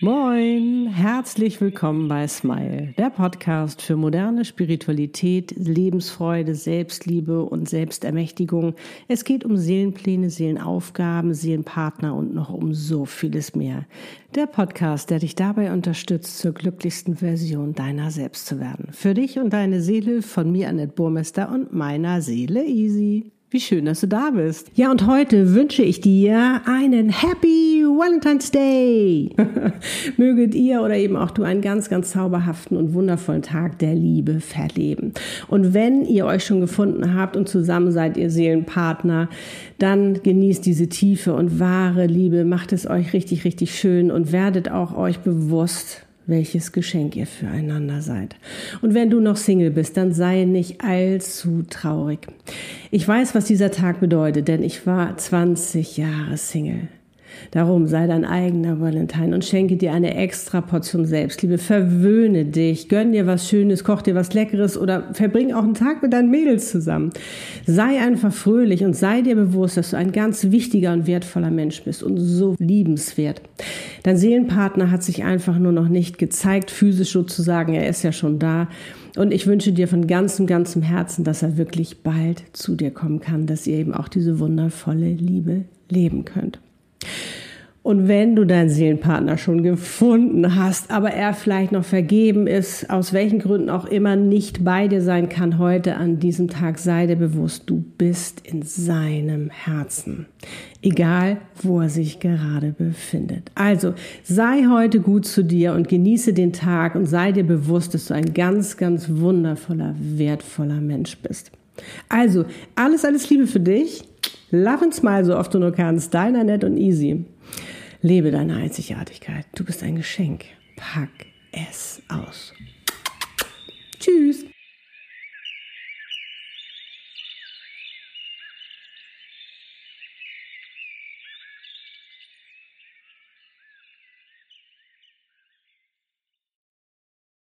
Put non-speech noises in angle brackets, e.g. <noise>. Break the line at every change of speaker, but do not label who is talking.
Moin, herzlich willkommen bei Smile, der Podcast für moderne Spiritualität, Lebensfreude, Selbstliebe und Selbstermächtigung. Es geht um Seelenpläne, Seelenaufgaben, Seelenpartner und noch um so vieles mehr. Der Podcast, der dich dabei unterstützt, zur glücklichsten Version deiner selbst zu werden. Für dich und deine Seele von mir, Annette Burmester und meiner Seele Easy. Wie schön, dass du da bist. Ja, und heute wünsche ich dir einen Happy Valentine's Day. <laughs> Möget ihr oder eben auch du einen ganz, ganz zauberhaften und wundervollen Tag der Liebe verleben. Und wenn ihr euch schon gefunden habt und zusammen seid ihr Seelenpartner, dann genießt diese tiefe und wahre Liebe, macht es euch richtig, richtig schön und werdet auch euch bewusst, welches Geschenk ihr füreinander seid. Und wenn du noch Single bist, dann sei nicht allzu traurig. Ich weiß, was dieser Tag bedeutet, denn ich war 20 Jahre Single. Darum sei dein eigener Valentine und schenke dir eine extra Portion Selbstliebe. Verwöhne dich, gönn dir was Schönes, koch dir was Leckeres oder verbring auch einen Tag mit deinen Mädels zusammen. Sei einfach fröhlich und sei dir bewusst, dass du ein ganz wichtiger und wertvoller Mensch bist und so liebenswert. Dein Seelenpartner hat sich einfach nur noch nicht gezeigt, physisch sozusagen. Er ist ja schon da. Und ich wünsche dir von ganzem, ganzem Herzen, dass er wirklich bald zu dir kommen kann, dass ihr eben auch diese wundervolle Liebe leben könnt. Und wenn du deinen Seelenpartner schon gefunden hast, aber er vielleicht noch vergeben ist, aus welchen Gründen auch immer nicht bei dir sein kann heute an diesem Tag, sei dir bewusst, du bist in seinem Herzen. Egal, wo er sich gerade befindet. Also sei heute gut zu dir und genieße den Tag und sei dir bewusst, dass du ein ganz, ganz wundervoller, wertvoller Mensch bist. Also, alles, alles Liebe für dich. Love and smile so oft du nur kannst. Deiner Nett und Easy. Lebe deine Einzigartigkeit. Du bist ein Geschenk. Pack es aus. Tschüss.